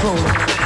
says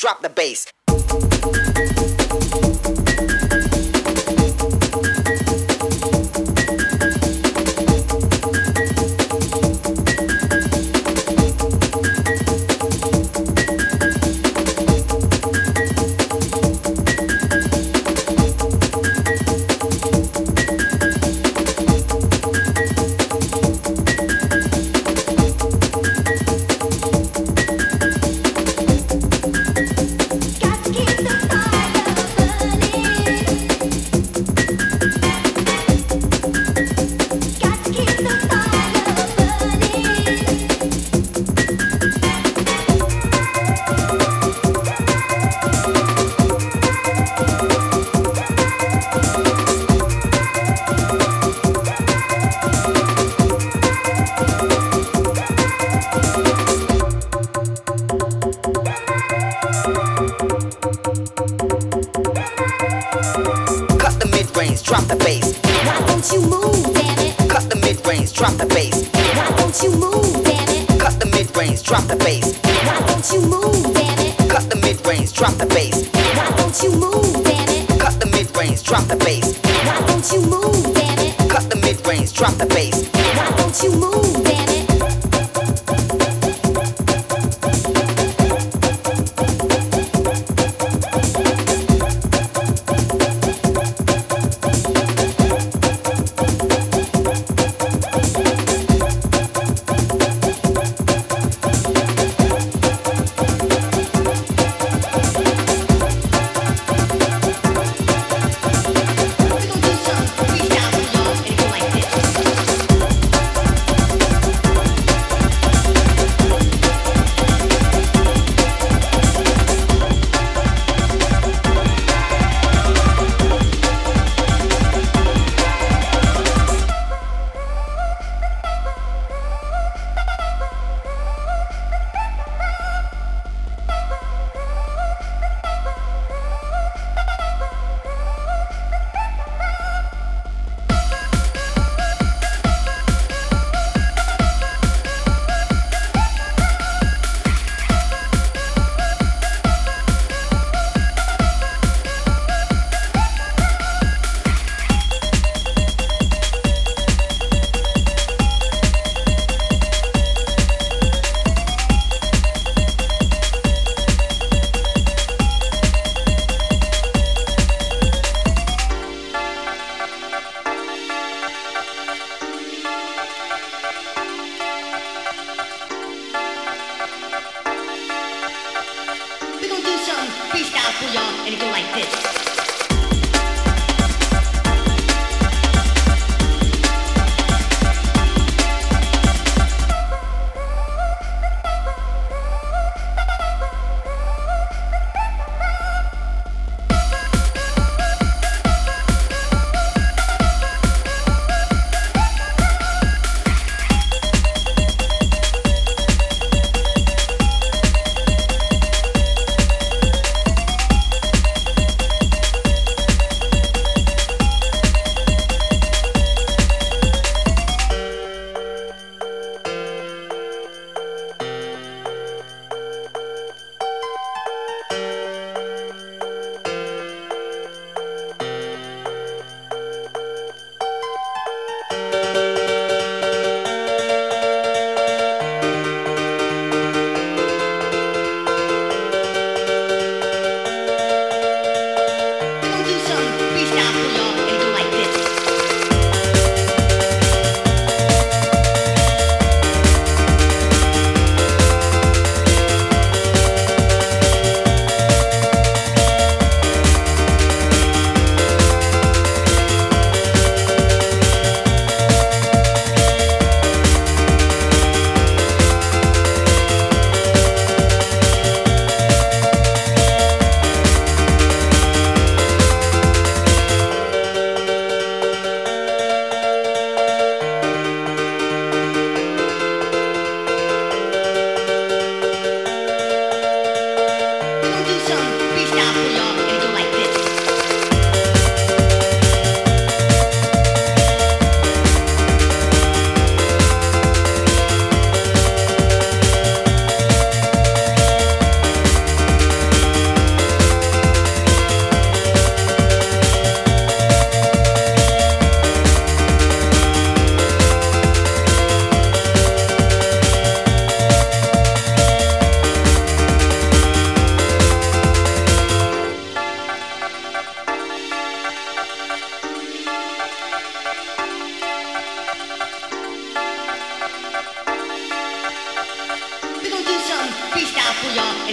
drop the bass.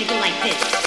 And go like this.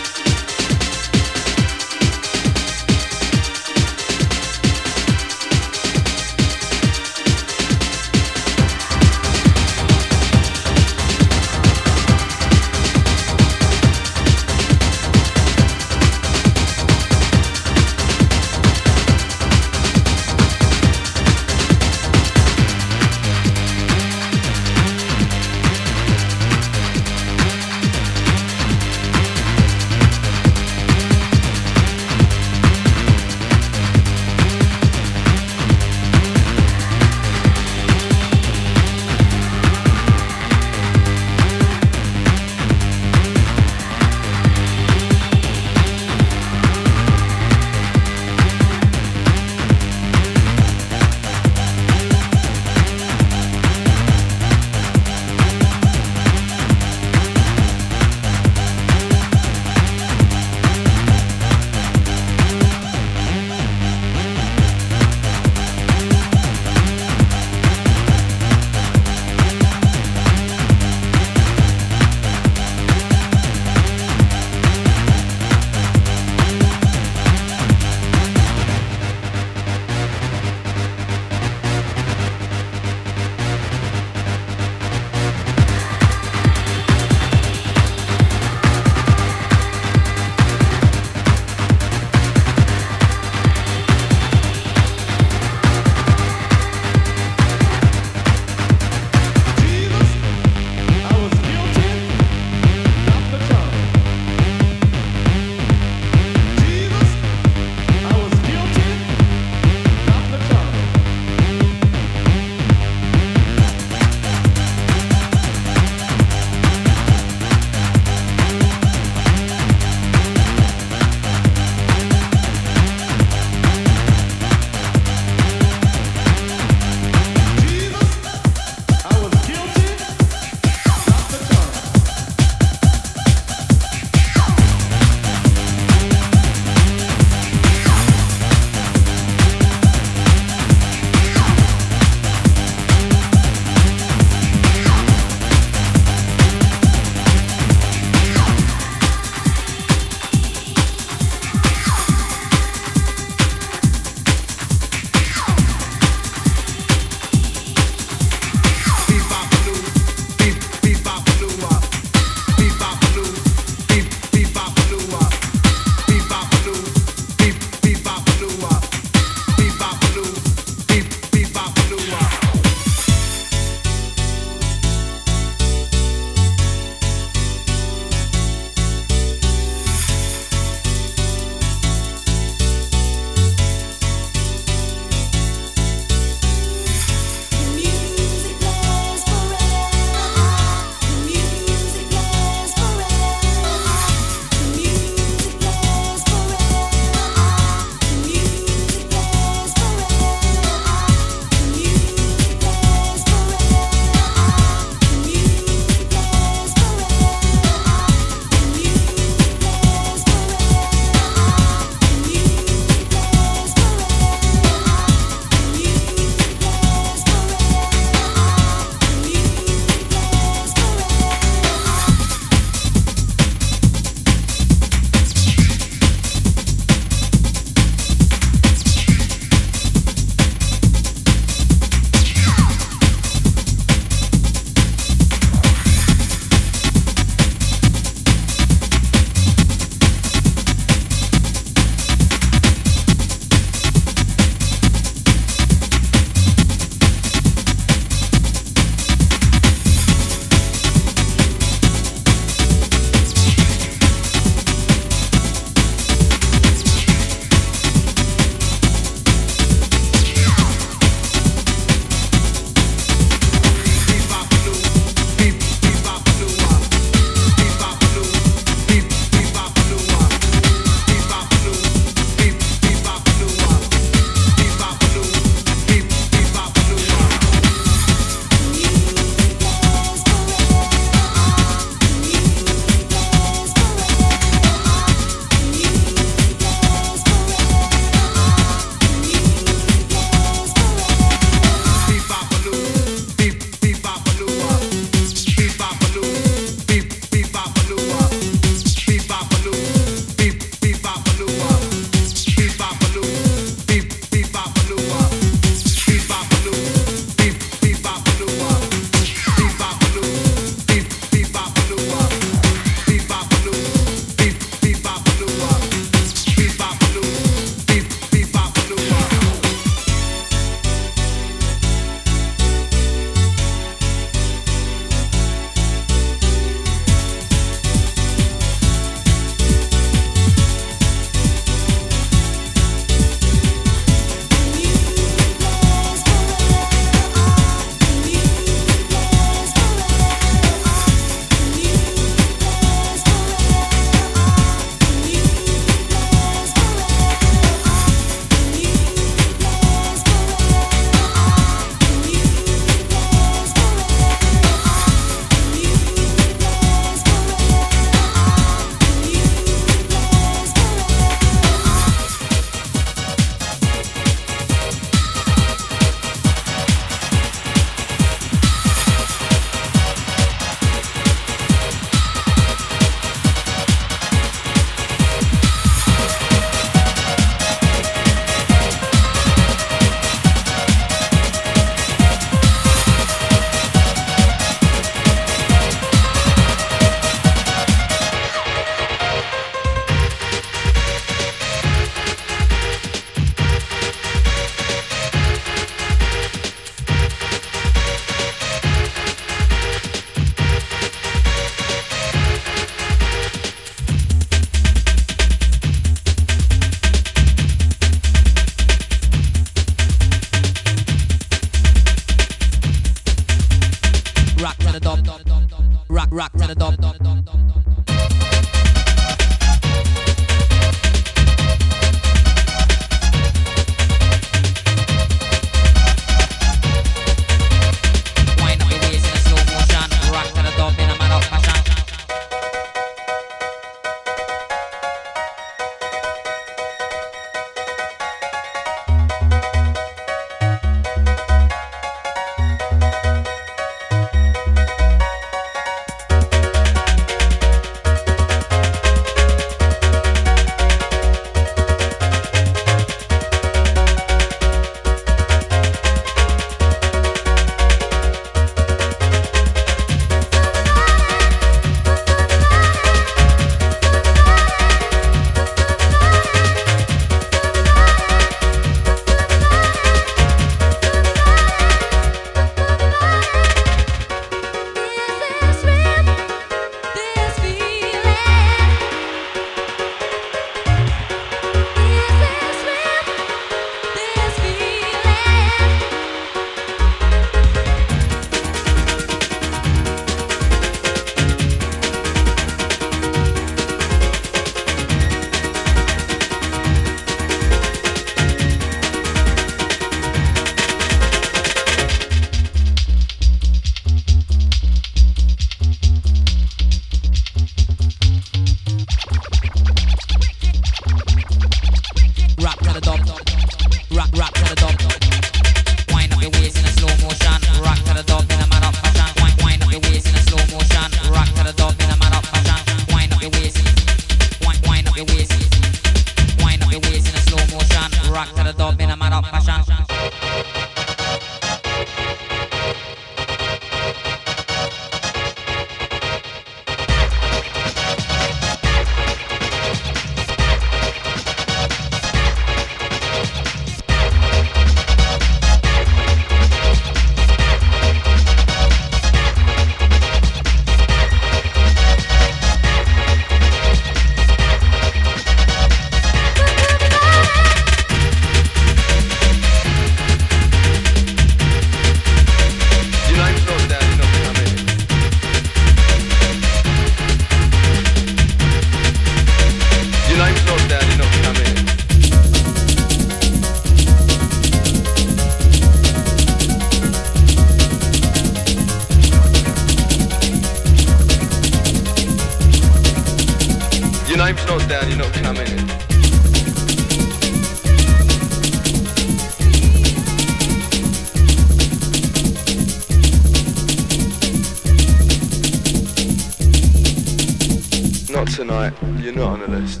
you're not on the list.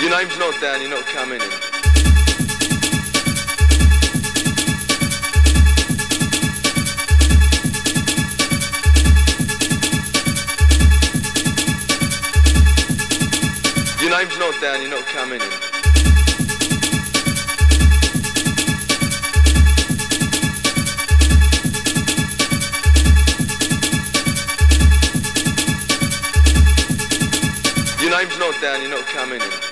Your name's not down, you're not coming in. Your name's not down, you're not coming in. meltdown, you're not coming in.